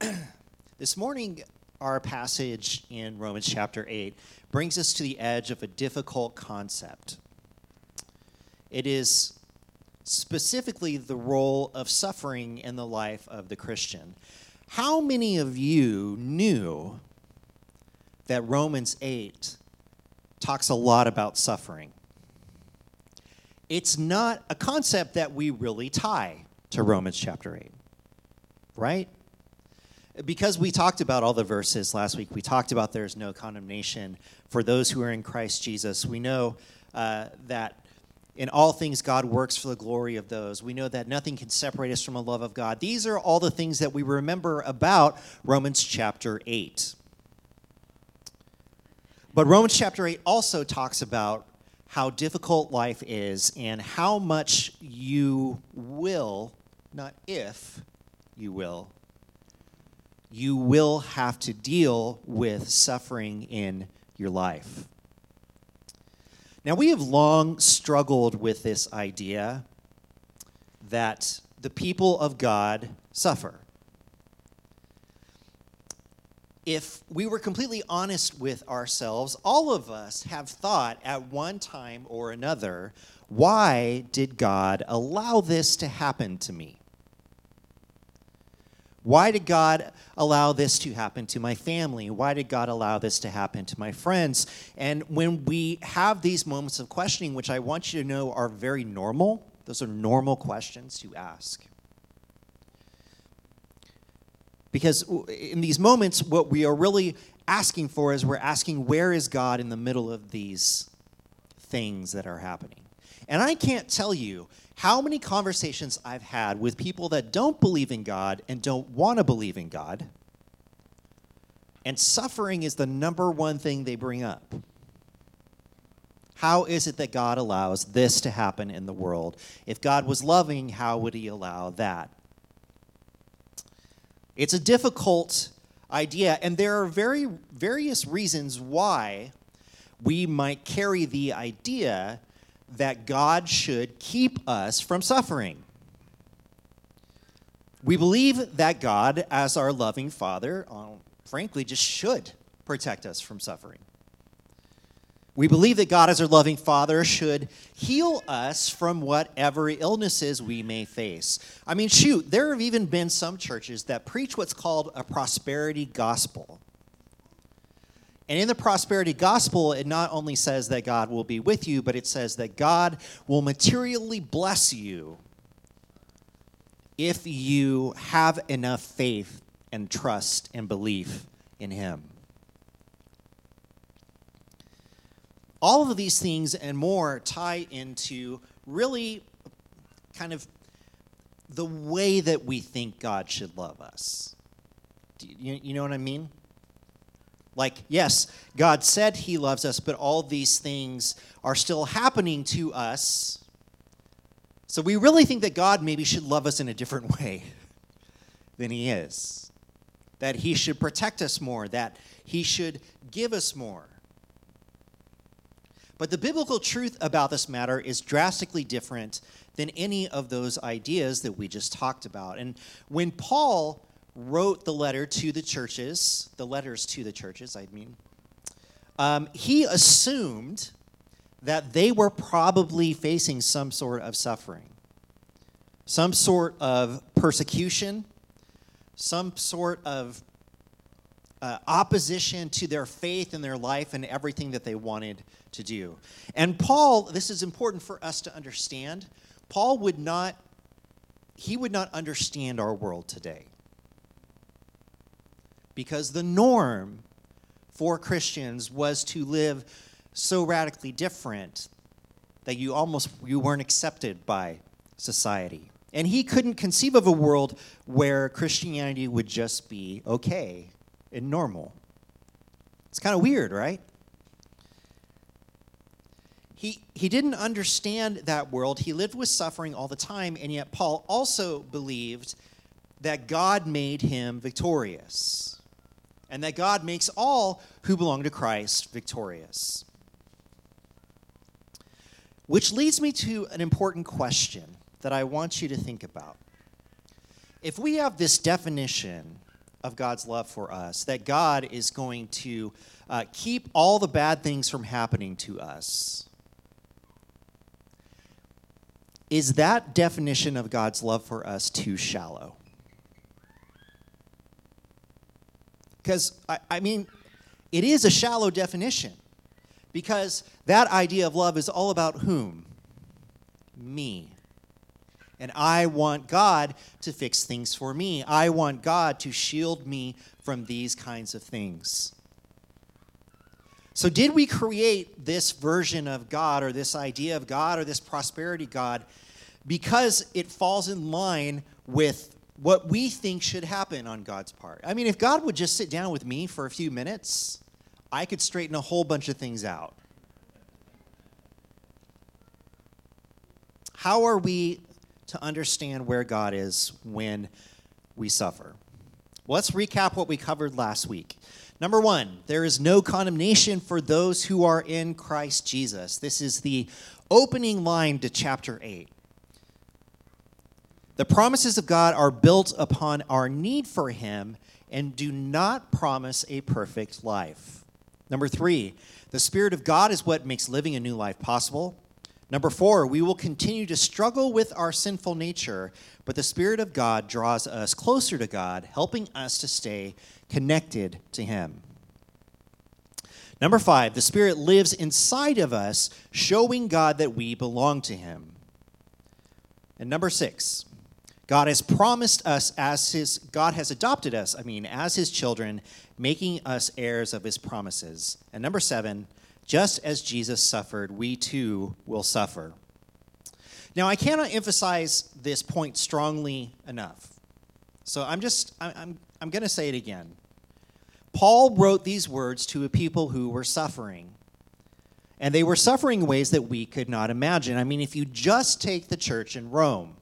this morning, our passage in Romans chapter 8 brings us to the edge of a difficult concept. It is specifically the role of suffering in the life of the Christian. How many of you knew that Romans 8 talks a lot about suffering? It's not a concept that we really tie to Romans chapter 8, right? Because we talked about all the verses last week, we talked about there's no condemnation for those who are in Christ Jesus. We know uh, that in all things God works for the glory of those. We know that nothing can separate us from the love of God. These are all the things that we remember about Romans chapter 8. But Romans chapter 8 also talks about how difficult life is and how much you will, not if you will, you will have to deal with suffering in your life. Now, we have long struggled with this idea that the people of God suffer. If we were completely honest with ourselves, all of us have thought at one time or another, why did God allow this to happen to me? Why did God allow this to happen to my family? Why did God allow this to happen to my friends? And when we have these moments of questioning, which I want you to know are very normal, those are normal questions to ask. Because in these moments, what we are really asking for is we're asking, where is God in the middle of these things that are happening? And I can't tell you how many conversations I've had with people that don't believe in God and don't want to believe in God. And suffering is the number one thing they bring up. How is it that God allows this to happen in the world? If God was loving, how would He allow that? It's a difficult idea, and there are very various reasons why we might carry the idea that God should keep us from suffering. We believe that God, as our loving Father, uh, frankly, just should protect us from suffering. We believe that God, as our loving Father, should heal us from whatever illnesses we may face. I mean, shoot, there have even been some churches that preach what's called a prosperity gospel. And in the prosperity gospel, it not only says that God will be with you, but it says that God will materially bless you if you have enough faith and trust and belief in Him. All of these things and more tie into really kind of the way that we think God should love us. You, you know what I mean? Like, yes, God said He loves us, but all these things are still happening to us. So we really think that God maybe should love us in a different way than He is. That He should protect us more, that He should give us more. But the biblical truth about this matter is drastically different than any of those ideas that we just talked about. And when Paul wrote the letter to the churches, the letters to the churches, I mean, um, he assumed that they were probably facing some sort of suffering, some sort of persecution, some sort of uh, opposition to their faith and their life and everything that they wanted to do. And Paul, this is important for us to understand. Paul would not, he would not understand our world today because the norm for Christians was to live so radically different that you almost you weren't accepted by society. And he couldn't conceive of a world where Christianity would just be okay and normal. It's kind of weird, right? He, he didn't understand that world. He lived with suffering all the time, and yet Paul also believed that God made him victorious and that God makes all who belong to Christ victorious. Which leads me to an important question that I want you to think about. If we have this definition of God's love for us, that God is going to uh, keep all the bad things from happening to us, is that definition of God's love for us too shallow? Because, I, I mean, it is a shallow definition because that idea of love is all about whom? Me. And I want God to fix things for me. I want God to shield me from these kinds of things. So, did we create this version of God or this idea of God or this prosperity God because it falls in line with what we think should happen on God's part? I mean, if God would just sit down with me for a few minutes, I could straighten a whole bunch of things out. How are we to understand where God is when we suffer. Well, let's recap what we covered last week. Number one, there is no condemnation for those who are in Christ Jesus. This is the opening line to chapter 8. The promises of God are built upon our need for Him and do not promise a perfect life. Number three, the Spirit of God is what makes living a new life possible. Number four, we will continue to struggle with our sinful nature, but the Spirit of God draws us closer to God, helping us to stay connected to Him. Number five, the Spirit lives inside of us, showing God that we belong to Him. And number six, God has promised us as His, God has adopted us, I mean, as His children, making us heirs of His promises. And number seven, just as Jesus suffered, we too will suffer. Now, I cannot emphasize this point strongly enough. So I'm just, I'm, I'm going to say it again. Paul wrote these words to a people who were suffering. And they were suffering in ways that we could not imagine. I mean, if you just take the church in Rome,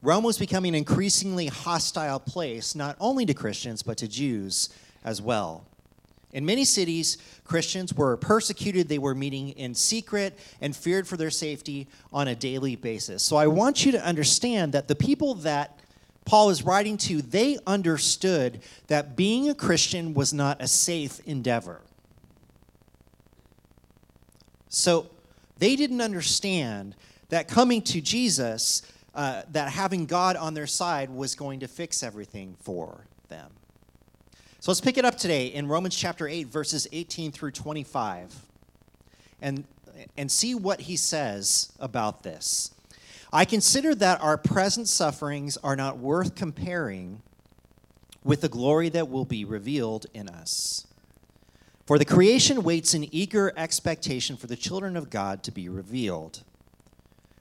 Rome was becoming an increasingly hostile place, not only to Christians, but to Jews as well. In many cities, Christians were persecuted. They were meeting in secret and feared for their safety on a daily basis. So I want you to understand that the people that Paul is writing to, they understood that being a Christian was not a safe endeavor. So they didn't understand that coming to Jesus, uh, that having God on their side was going to fix everything for them. So let's pick it up today in Romans chapter 8, verses 18 through 25, and, and see what he says about this. I consider that our present sufferings are not worth comparing with the glory that will be revealed in us. For the creation waits in eager expectation for the children of God to be revealed.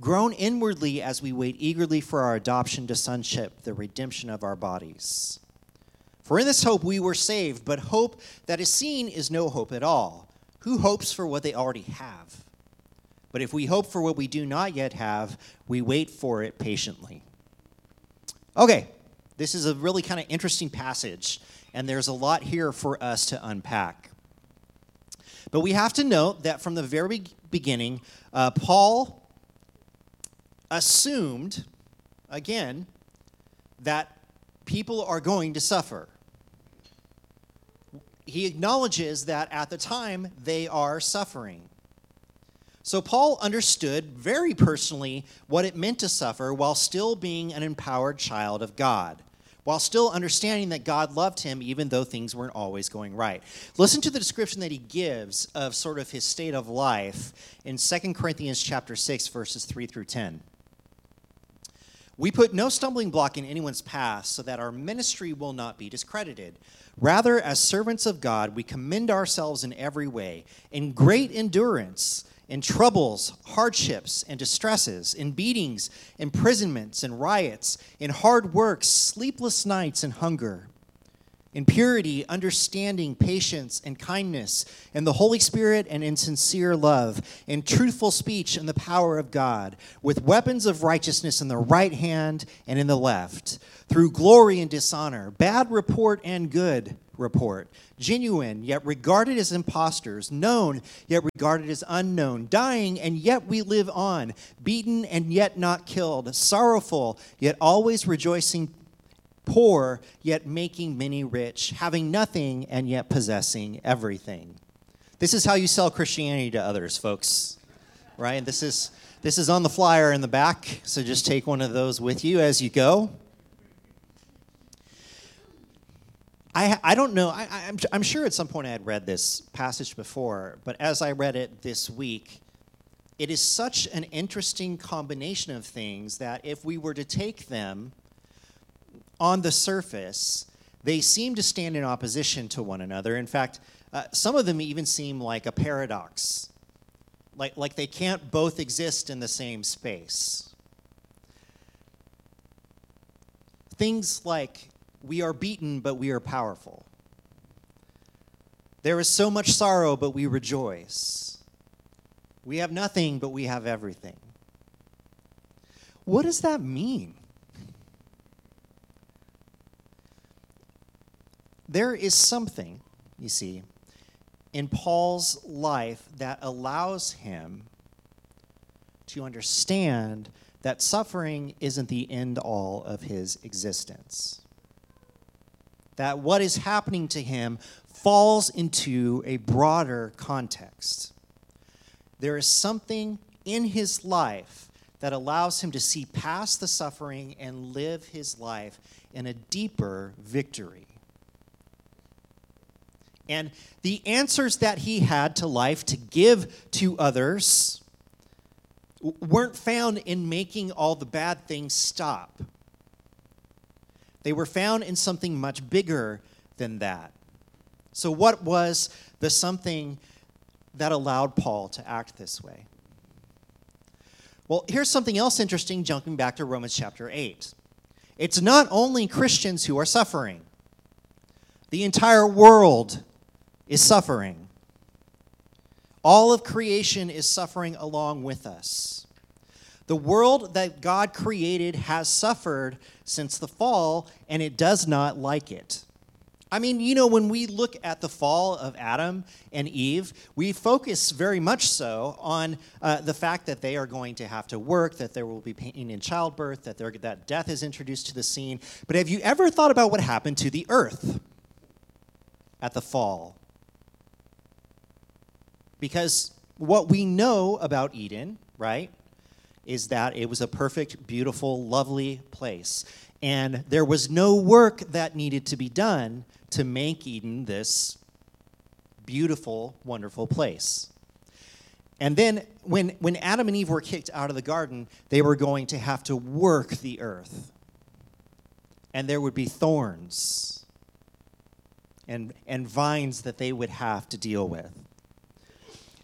groan inwardly as we wait eagerly for our adoption to sonship, the redemption of our bodies. For in this hope we were saved, but hope that is seen is no hope at all. Who hopes for what they already have? But if we hope for what we do not yet have, we wait for it patiently. Okay, this is a really kind of interesting passage, and there's a lot here for us to unpack. But we have to note that from the very beginning, uh, Paul assumed, again, that people are going to suffer he acknowledges that at the time they are suffering. So Paul understood very personally what it meant to suffer while still being an empowered child of God, while still understanding that God loved him even though things weren't always going right. Listen to the description that he gives of sort of his state of life in 2 Corinthians chapter 6 verses 3 through 10. We put no stumbling block in anyone's path so that our ministry will not be discredited. Rather, as servants of God, we commend ourselves in every way, in great endurance, in troubles, hardships, and distresses, in beatings, imprisonments, and riots, in hard work, sleepless nights, and hunger, in purity, understanding, patience, and kindness, in the Holy Spirit and in sincere love, in truthful speech and the power of God, with weapons of righteousness in the right hand and in the left, through glory and dishonor, bad report and good report, genuine, yet regarded as impostors, known, yet regarded as unknown, dying, and yet we live on, beaten and yet not killed, sorrowful, yet always rejoicing poor, yet making many rich, having nothing and yet possessing everything. This is how you sell Christianity to others, folks. Right? This is this is on the flyer in the back, so just take one of those with you as you go. I, I don't know. I, I'm, I'm sure at some point I had read this passage before, but as I read it this week, it is such an interesting combination of things that if we were to take them on the surface, they seem to stand in opposition to one another. In fact, uh, some of them even seem like a paradox, like, like they can't both exist in the same space. Things like, we are beaten, but we are powerful. There is so much sorrow, but we rejoice. We have nothing, but we have everything. What does that mean? There is something, you see, in Paul's life that allows him to understand that suffering isn't the end all of his existence. That what is happening to him falls into a broader context. There is something in his life that allows him to see past the suffering and live his life in a deeper victory. And the answers that he had to life to give to others weren't found in making all the bad things stop. They were found in something much bigger than that. So, what was the something that allowed Paul to act this way? Well, here's something else interesting, jumping back to Romans chapter 8. It's not only Christians who are suffering, the entire world is suffering. All of creation is suffering along with us. The world that God created has suffered since the fall, and it does not like it. I mean, you know, when we look at the fall of Adam and Eve, we focus very much so on uh, the fact that they are going to have to work, that there will be pain in childbirth, that, that death is introduced to the scene. But have you ever thought about what happened to the earth at the fall? Because what we know about Eden, right, is that it was a perfect, beautiful, lovely place. And there was no work that needed to be done to make Eden this beautiful, wonderful place. And then when, when Adam and Eve were kicked out of the garden, they were going to have to work the earth. And there would be thorns and, and vines that they would have to deal with.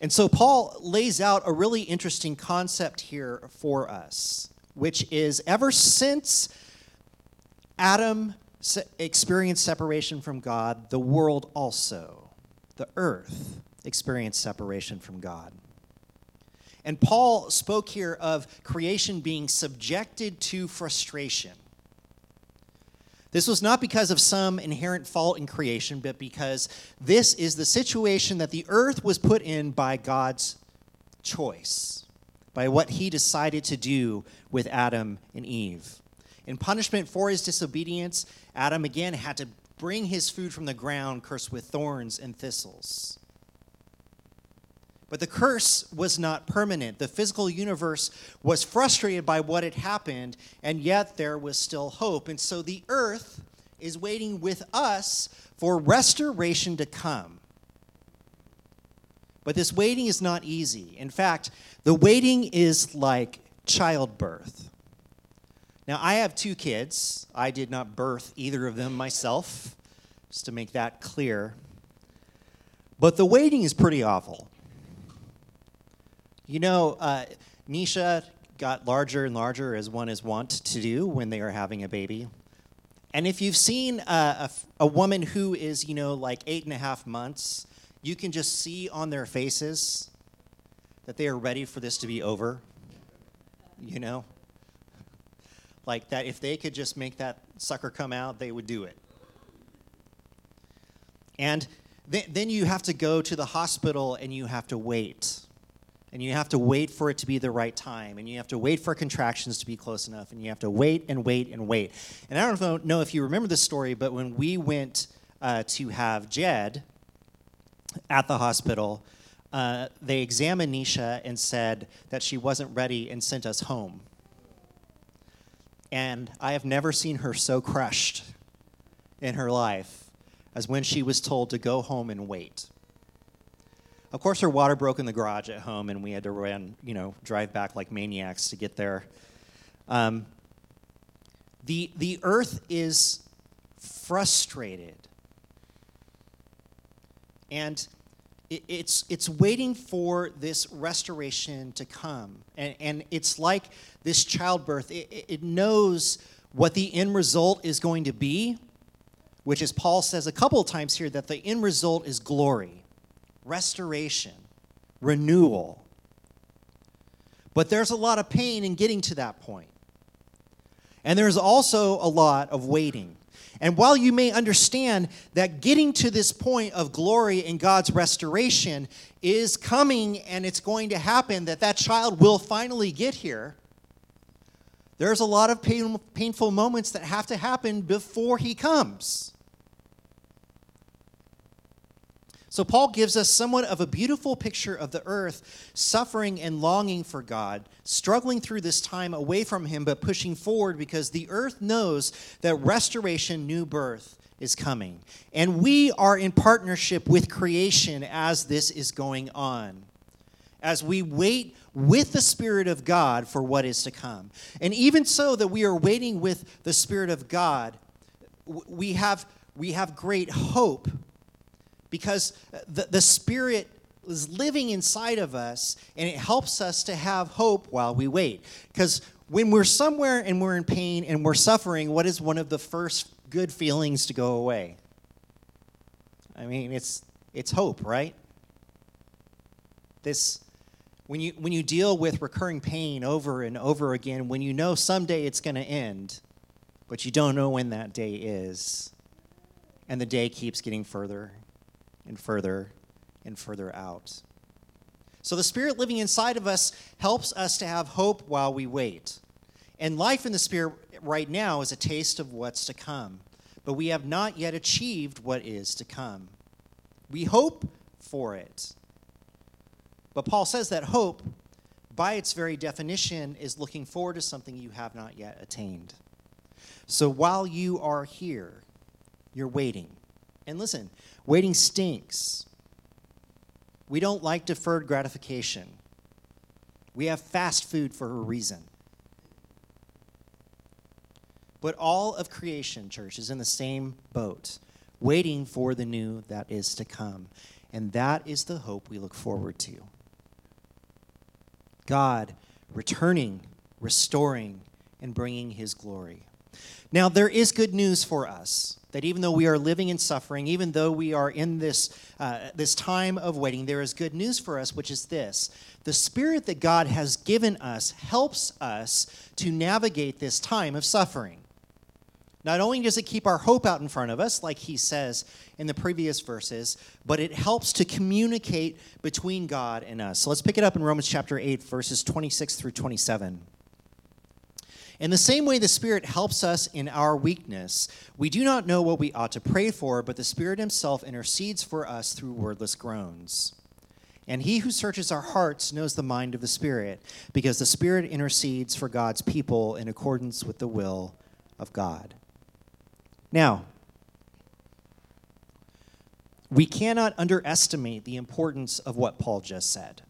And so Paul lays out a really interesting concept here for us, which is ever since Adam experienced separation from God, the world also, the earth, experienced separation from God. And Paul spoke here of creation being subjected to frustration. This was not because of some inherent fault in creation, but because this is the situation that the earth was put in by God's choice, by what he decided to do with Adam and Eve. In punishment for his disobedience, Adam again had to bring his food from the ground cursed with thorns and thistles. But the curse was not permanent. The physical universe was frustrated by what had happened, and yet there was still hope. And so the earth is waiting with us for restoration to come. But this waiting is not easy. In fact, the waiting is like childbirth. Now, I have two kids. I did not birth either of them myself, just to make that clear. But the waiting is pretty awful. You know, uh, Nisha got larger and larger as one is wont to do when they are having a baby. And if you've seen a, a, a woman who is, you know, like eight and a half months, you can just see on their faces that they are ready for this to be over. You know? Like that if they could just make that sucker come out, they would do it. And th- then you have to go to the hospital and you have to wait. And you have to wait for it to be the right time. And you have to wait for contractions to be close enough. And you have to wait and wait and wait. And I don't know if you remember this story, but when we went uh, to have Jed at the hospital, uh, they examined Nisha and said that she wasn't ready and sent us home. And I have never seen her so crushed in her life as when she was told to go home and wait. Of course, her water broke in the garage at home, and we had to run, you know, drive back like maniacs to get there. Um, the, the earth is frustrated. And it, it's, it's waiting for this restoration to come. And, and it's like this childbirth, it, it knows what the end result is going to be, which, as Paul says a couple of times here, that the end result is glory, restoration, renewal. But there's a lot of pain in getting to that point. And there's also a lot of waiting. And while you may understand that getting to this point of glory in God's restoration is coming and it's going to happen, that that child will finally get here, there's a lot of pain, painful moments that have to happen before he comes. So, Paul gives us somewhat of a beautiful picture of the earth suffering and longing for God, struggling through this time away from Him, but pushing forward because the earth knows that restoration, new birth, is coming. And we are in partnership with creation as this is going on, as we wait with the Spirit of God for what is to come. And even so, that we are waiting with the Spirit of God, we have, we have great hope because the, the Spirit is living inside of us and it helps us to have hope while we wait. Because when we're somewhere and we're in pain and we're suffering, what is one of the first good feelings to go away? I mean, it's it's hope, right? This when you when you deal with recurring pain over and over again, when you know someday it's going to end, but you don't know when that day is, and the day keeps getting further and further and further out. So the Spirit living inside of us helps us to have hope while we wait. And life in the Spirit right now is a taste of what's to come, but we have not yet achieved what is to come. We hope for it. But Paul says that hope, by its very definition, is looking forward to something you have not yet attained. So while you are here, you're waiting. And listen, Waiting stinks. We don't like deferred gratification. We have fast food for a reason. But all of creation, church, is in the same boat, waiting for the new that is to come. And that is the hope we look forward to. God returning, restoring, and bringing his glory. Now, there is good news for us that even though we are living in suffering, even though we are in this, uh, this time of waiting, there is good news for us, which is this the Spirit that God has given us helps us to navigate this time of suffering. Not only does it keep our hope out in front of us, like he says in the previous verses, but it helps to communicate between God and us. So let's pick it up in Romans chapter 8, verses 26 through 27. In the same way, the Spirit helps us in our weakness. We do not know what we ought to pray for, but the Spirit Himself intercedes for us through wordless groans. And He who searches our hearts knows the mind of the Spirit, because the Spirit intercedes for God's people in accordance with the will of God. Now, we cannot underestimate the importance of what Paul just said.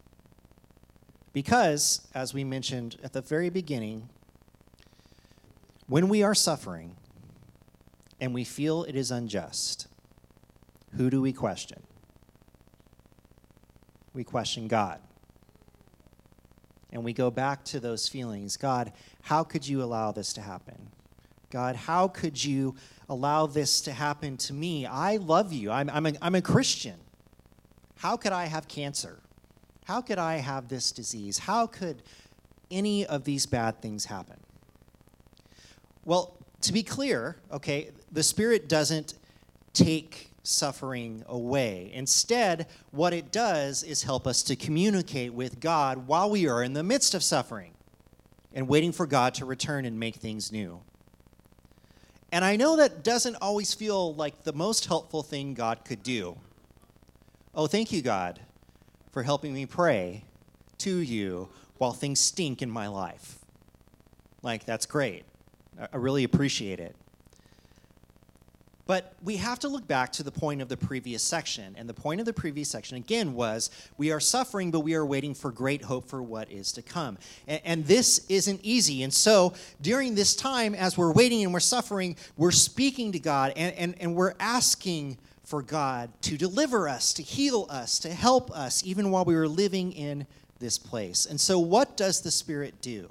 Because, as we mentioned at the very beginning, when we are suffering and we feel it is unjust, who do we question? We question God. And we go back to those feelings God, how could you allow this to happen? God, how could you allow this to happen to me? I love you. I'm, I'm, a, I'm a Christian. How could I have cancer? How could I have this disease? How could any of these bad things happen? Well, to be clear, okay, the Spirit doesn't take suffering away. Instead, what it does is help us to communicate with God while we are in the midst of suffering and waiting for God to return and make things new. And I know that doesn't always feel like the most helpful thing God could do. Oh, thank you, God, for helping me pray to you while things stink in my life. Like, that's great. I really appreciate it. But we have to look back to the point of the previous section. And the point of the previous section, again, was we are suffering, but we are waiting for great hope for what is to come. And, and, this isn't easy. And so during this time, as we're waiting and we're suffering, we're speaking to God and, and, and we're asking for God to deliver us, to heal us, to help us, even while we were living in this place. And so, what does the Spirit do?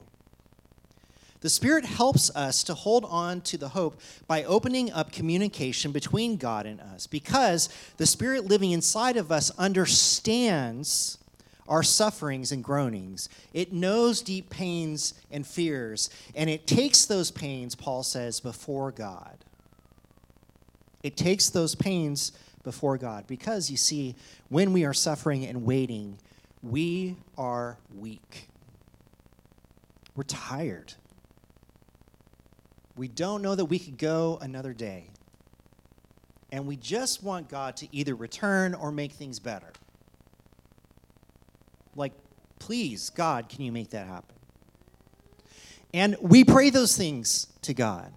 The Spirit helps us to hold on to the hope by opening up communication between God and us because the Spirit living inside of us understands our sufferings and groanings. It knows deep pains and fears, and it takes those pains, Paul says, before God. It takes those pains before God because, you see, when we are suffering and waiting, we are weak. We're tired. We don't know that we could go another day. And we just want God to either return or make things better. Like, please, God, can you make that happen? And we pray those things to God.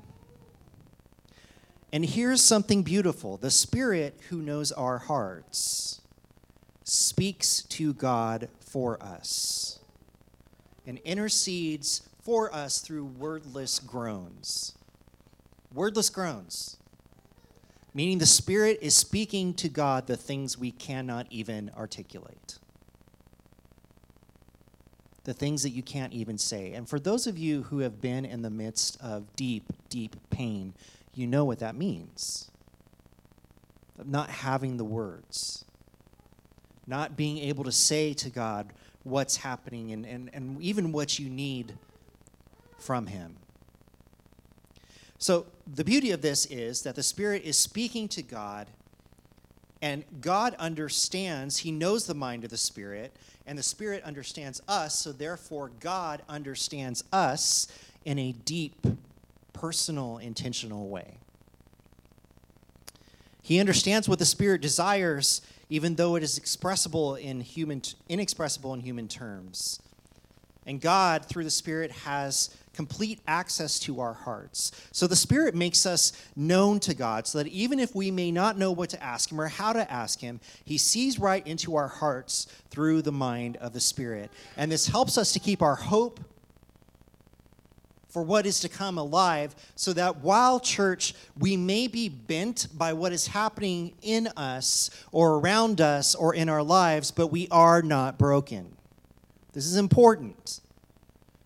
And here's something beautiful the Spirit who knows our hearts speaks to God for us and intercedes for us through wordless groans. Wordless groans. Meaning the Spirit is speaking to God the things we cannot even articulate. The things that you can't even say. And for those of you who have been in the midst of deep, deep pain, you know what that means. Not having the words, not being able to say to God what's happening and, and, and even what you need from him. So, the beauty of this is that the Spirit is speaking to God, and God understands, He knows the mind of the Spirit, and the Spirit understands us, so therefore, God understands us in a deep, personal, intentional way. He understands what the Spirit desires, even though it is expressible in human, inexpressible in human terms. And God, through the Spirit, has complete access to our hearts. So the Spirit makes us known to God so that even if we may not know what to ask Him or how to ask Him, He sees right into our hearts through the mind of the Spirit. And this helps us to keep our hope for what is to come alive, so that while, church, we may be bent by what is happening in us or around us or in our lives, but we are not broken. This is important.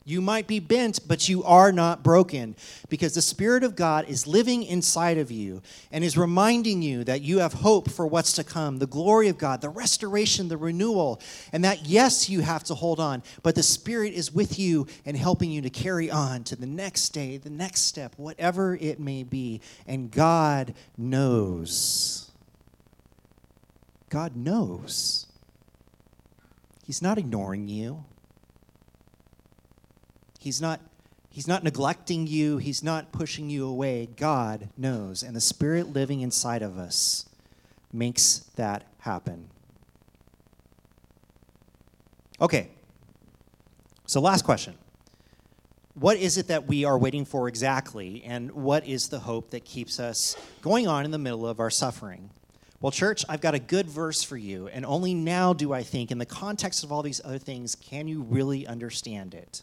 You might be bent, but you are not broken because the Spirit of God is living inside of you and is reminding you that you have hope for what's to come, the glory of God, the restoration, the renewal, and that yes, you have to hold on, but the Spirit is with you and helping you to carry on to the next day, the next step, whatever it may be. And God knows. God knows. He's not ignoring you. He's not He's not neglecting you, he's not pushing you away. God knows, and the spirit living inside of us makes that happen. Okay. So last question. What is it that we are waiting for exactly, and what is the hope that keeps us going on in the middle of our suffering? Well, church, I've got a good verse for you, and only now do I think, in the context of all these other things, can you really understand it.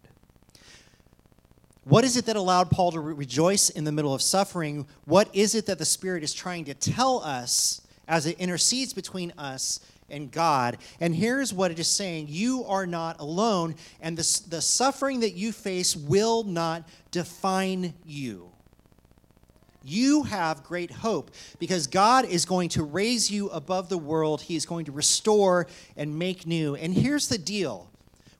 What is it that allowed Paul to re- rejoice in the middle of suffering? What is it that the Spirit is trying to tell us as it intercedes between us and God? And here's what it is saying You are not alone, and the, the suffering that you face will not define you. You have great hope because God is going to raise you above the world. He is going to restore and make new. And here's the deal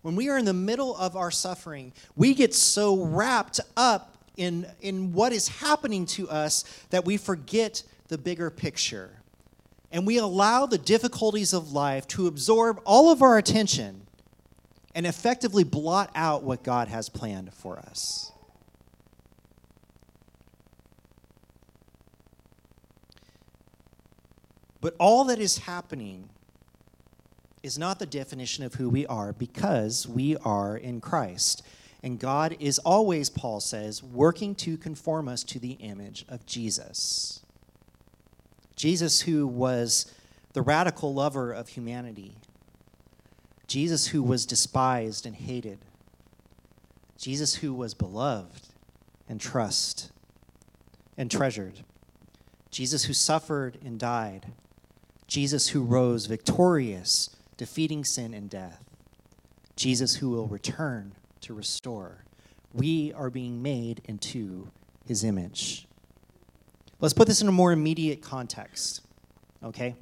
when we are in the middle of our suffering, we get so wrapped up in, in what is happening to us that we forget the bigger picture. And we allow the difficulties of life to absorb all of our attention and effectively blot out what God has planned for us. But all that is happening is not the definition of who we are because we are in Christ. And God is always, Paul says, working to conform us to the image of Jesus. Jesus, who was the radical lover of humanity. Jesus, who was despised and hated. Jesus, who was beloved and trust and treasured. Jesus, who suffered and died. Jesus, who rose victorious defeating sin and death. Jesus, who will return to restore. We are being made into his image. Let's put this in a more immediate context, okay?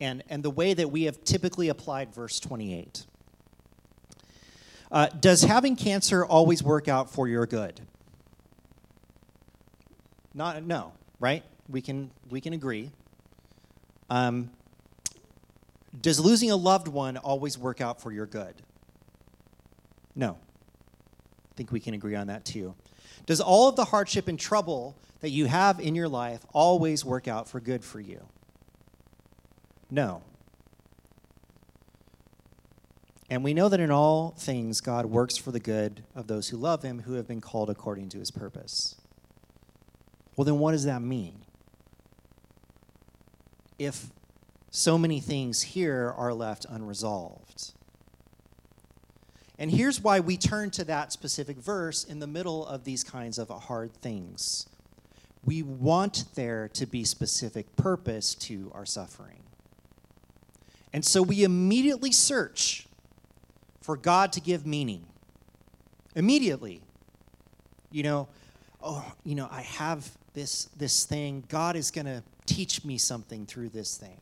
And, and the way that we have typically applied verse 28. Uh, does having cancer always work out for your good? Not, no, right? We can, we can agree. Um, does losing a loved one always work out for your good? No. I think we can agree on that too. Does all of the hardship and trouble that you have in your life always work out for good for you? No. And we know that in all things God works for the good of those who love him, who have been called according to his purpose. Well, then what does that mean? If so many things here are left unresolved. And here's why we turn to that specific verse in the middle of these kinds of hard things. We want there to be specific purpose to our suffering. And so we immediately search for God to give meaning. Immediately. You know, oh, you know, I have this this thing. God is going to teach me something through this thing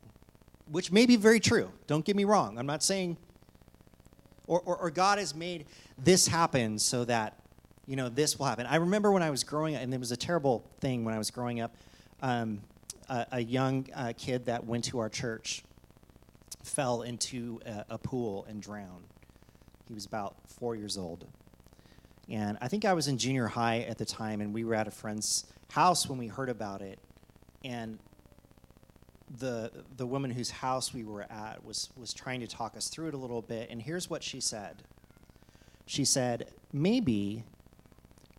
which may be very true. Don't get me wrong. I'm not saying, or, or, or, God has made this happen so that, you know, this will happen. I remember when I was growing up, and it was a terrible thing when I was growing up, um, a, a, young uh, kid that went to our church fell into a, a pool and drowned. He was about four years old. And I think I was in junior high at the time, and we were at a friend's house when we heard about it. And the the woman whose house we were at was was trying to talk us through it a little bit and here's what she said. She said maybe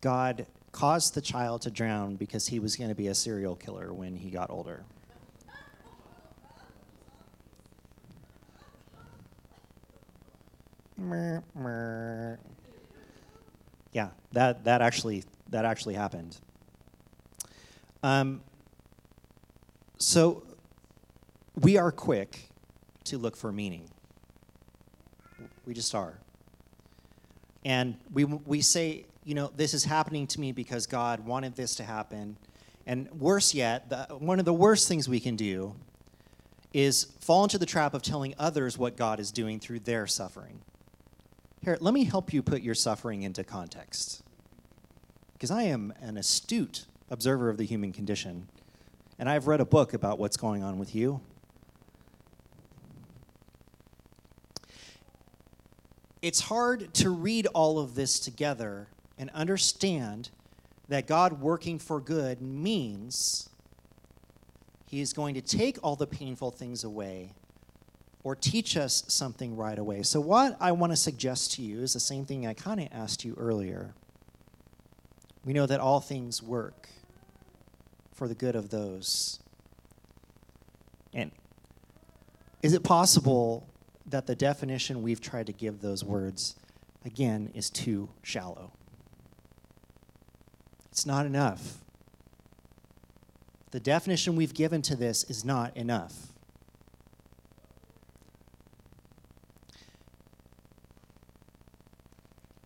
god caused the child to drown because he was going to be a serial killer when he got older. Yeah that that actually that actually happened. Um, so we are quick to look for meaning. We just are. And we, we say, you know, this is happening to me because God wanted this to happen. And worse yet, the, one of the worst things we can do is fall into the trap of telling others what God is doing through their suffering. Here, let me help you put your suffering into context. Because I am an astute observer of the human condition, and I've read a book about what's going on with you. It's hard to read all of this together and understand that God working for good means He is going to take all the painful things away or teach us something right away. So, what I want to suggest to you is the same thing I kind of asked you earlier. We know that all things work for the good of those. And is it possible that the definition we've tried to give those words, again, is too shallow? It's not enough. The definition we've given to this is not enough.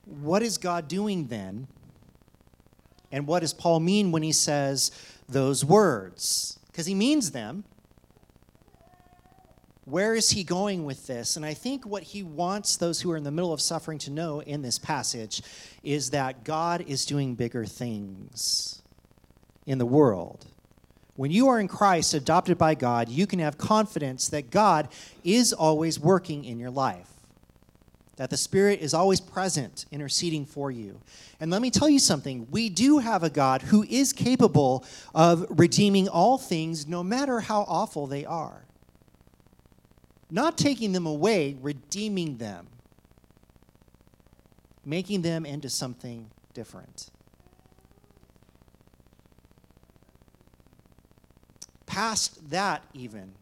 What is God doing then? And what does Paul mean when he says those words? Because he means them. Where is he going with this? And I think what he wants those who are in the middle of suffering to know in this passage is that God is doing bigger things in the world. When you are in Christ, adopted by God, you can have confidence that God is always working in your life, that the Spirit is always present, interceding for you. And let me tell you something we do have a God who is capable of redeeming all things, no matter how awful they are not taking them away, redeeming them, making them into something different. Past that, even,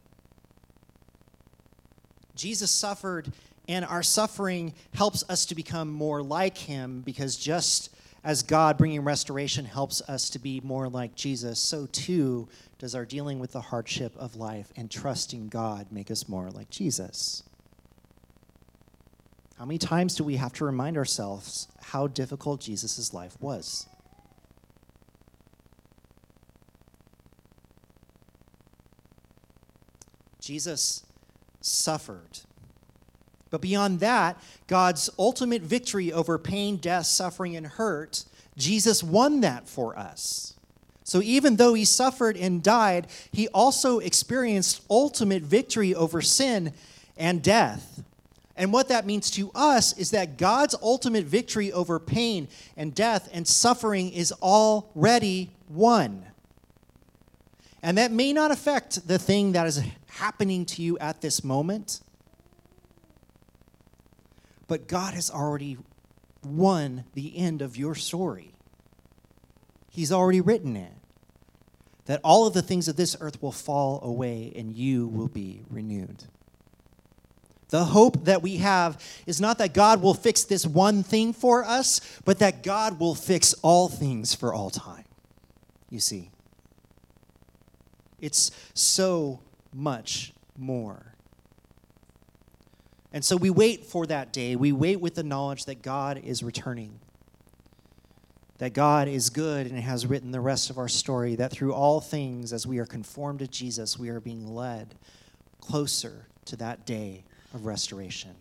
Jesus suffered, and our suffering helps us to become more like him because just as God bringing restoration helps us to be more like Jesus, so too does our dealing with the hardship of life and trusting God make us more like Jesus. How many times do we have to remind ourselves how difficult Jesus' life was? Jesus suffered but beyond that, God's ultimate victory over pain, death, suffering, and hurt, Jesus won that for us. So even though he suffered and died, he also experienced ultimate victory over sin and death. And what that means to us is that God's ultimate victory over pain and death and suffering is already won. And that may not affect the thing that is happening to you at this moment, but God has already won the end of your story. He's already written it. That all of the things of this earth will fall away and you will be renewed. The hope that we have is not that God will fix this one thing for us, but that God will fix all things for all time. You see, it's so much more. And so we wait for that day. We wait with the knowledge that God is returning, that God is good and has written the rest of our story, that through all things, as we are conformed to Jesus, we are being led closer to that day of restoration.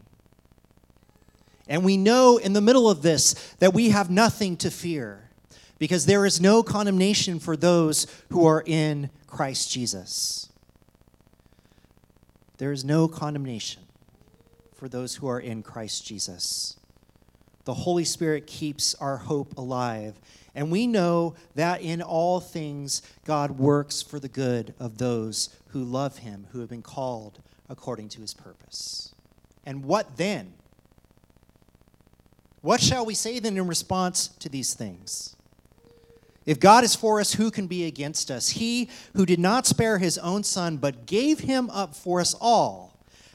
And we know in the middle of this that we have nothing to fear because there is no condemnation for those who are in Christ Jesus. There is no condemnation for those who are in Christ Jesus. The Holy Spirit keeps our hope alive. And we know that in all things, God works for the good of those who love him, who have been called according to his purpose. And what then? What shall we say then in response to these things? If God is for us, who can be against us? He who did not spare his own son, but gave him up for us all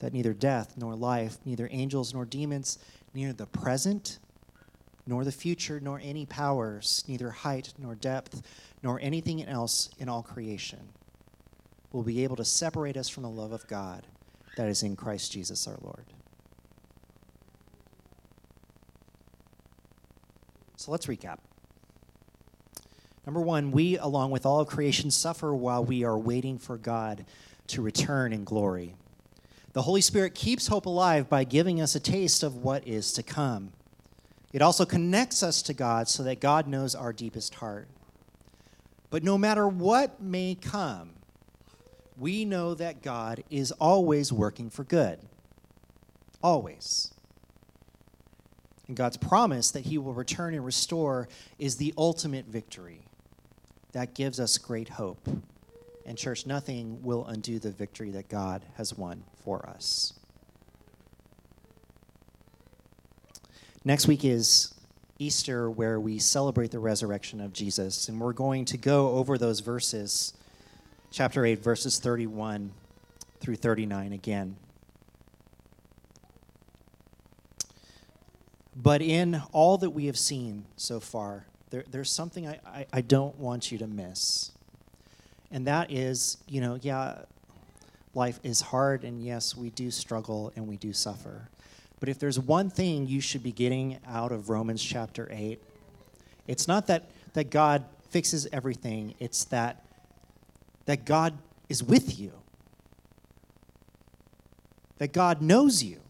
that neither death nor life, neither angels nor demons, neither the present nor the future, nor any powers, neither height nor depth, nor anything else in all creation will be able to separate us from the love of God that is in Christ Jesus our Lord. So let's recap. Number one, we, along with all of creation, suffer while we are waiting for God to return in glory. The Holy Spirit keeps hope alive by giving us a taste of what is to come. It also connects us to God so that God knows our deepest heart. But no matter what may come, we know that God is always working for good. Always. And God's promise that He will return and restore is the ultimate victory. That gives us great hope. And, church, nothing will undo the victory that God has won for us. Next week is Easter, where we celebrate the resurrection of Jesus. And we're going to go over those verses, chapter 8, verses 31 through 39 again. But in all that we have seen so far, there, there's something I, I, I don't want you to miss. And that is, you know, yeah, life is hard, and yes, we do struggle and we do suffer. But if there's one thing you should be getting out of Romans chapter 8, it's not that, that God fixes everything, it's that, that God is with you, that God knows you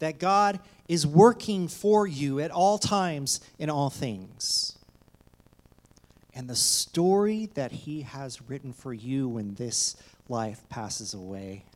that God is working for you at all times in all things. And the story that He has written for you when this life passes away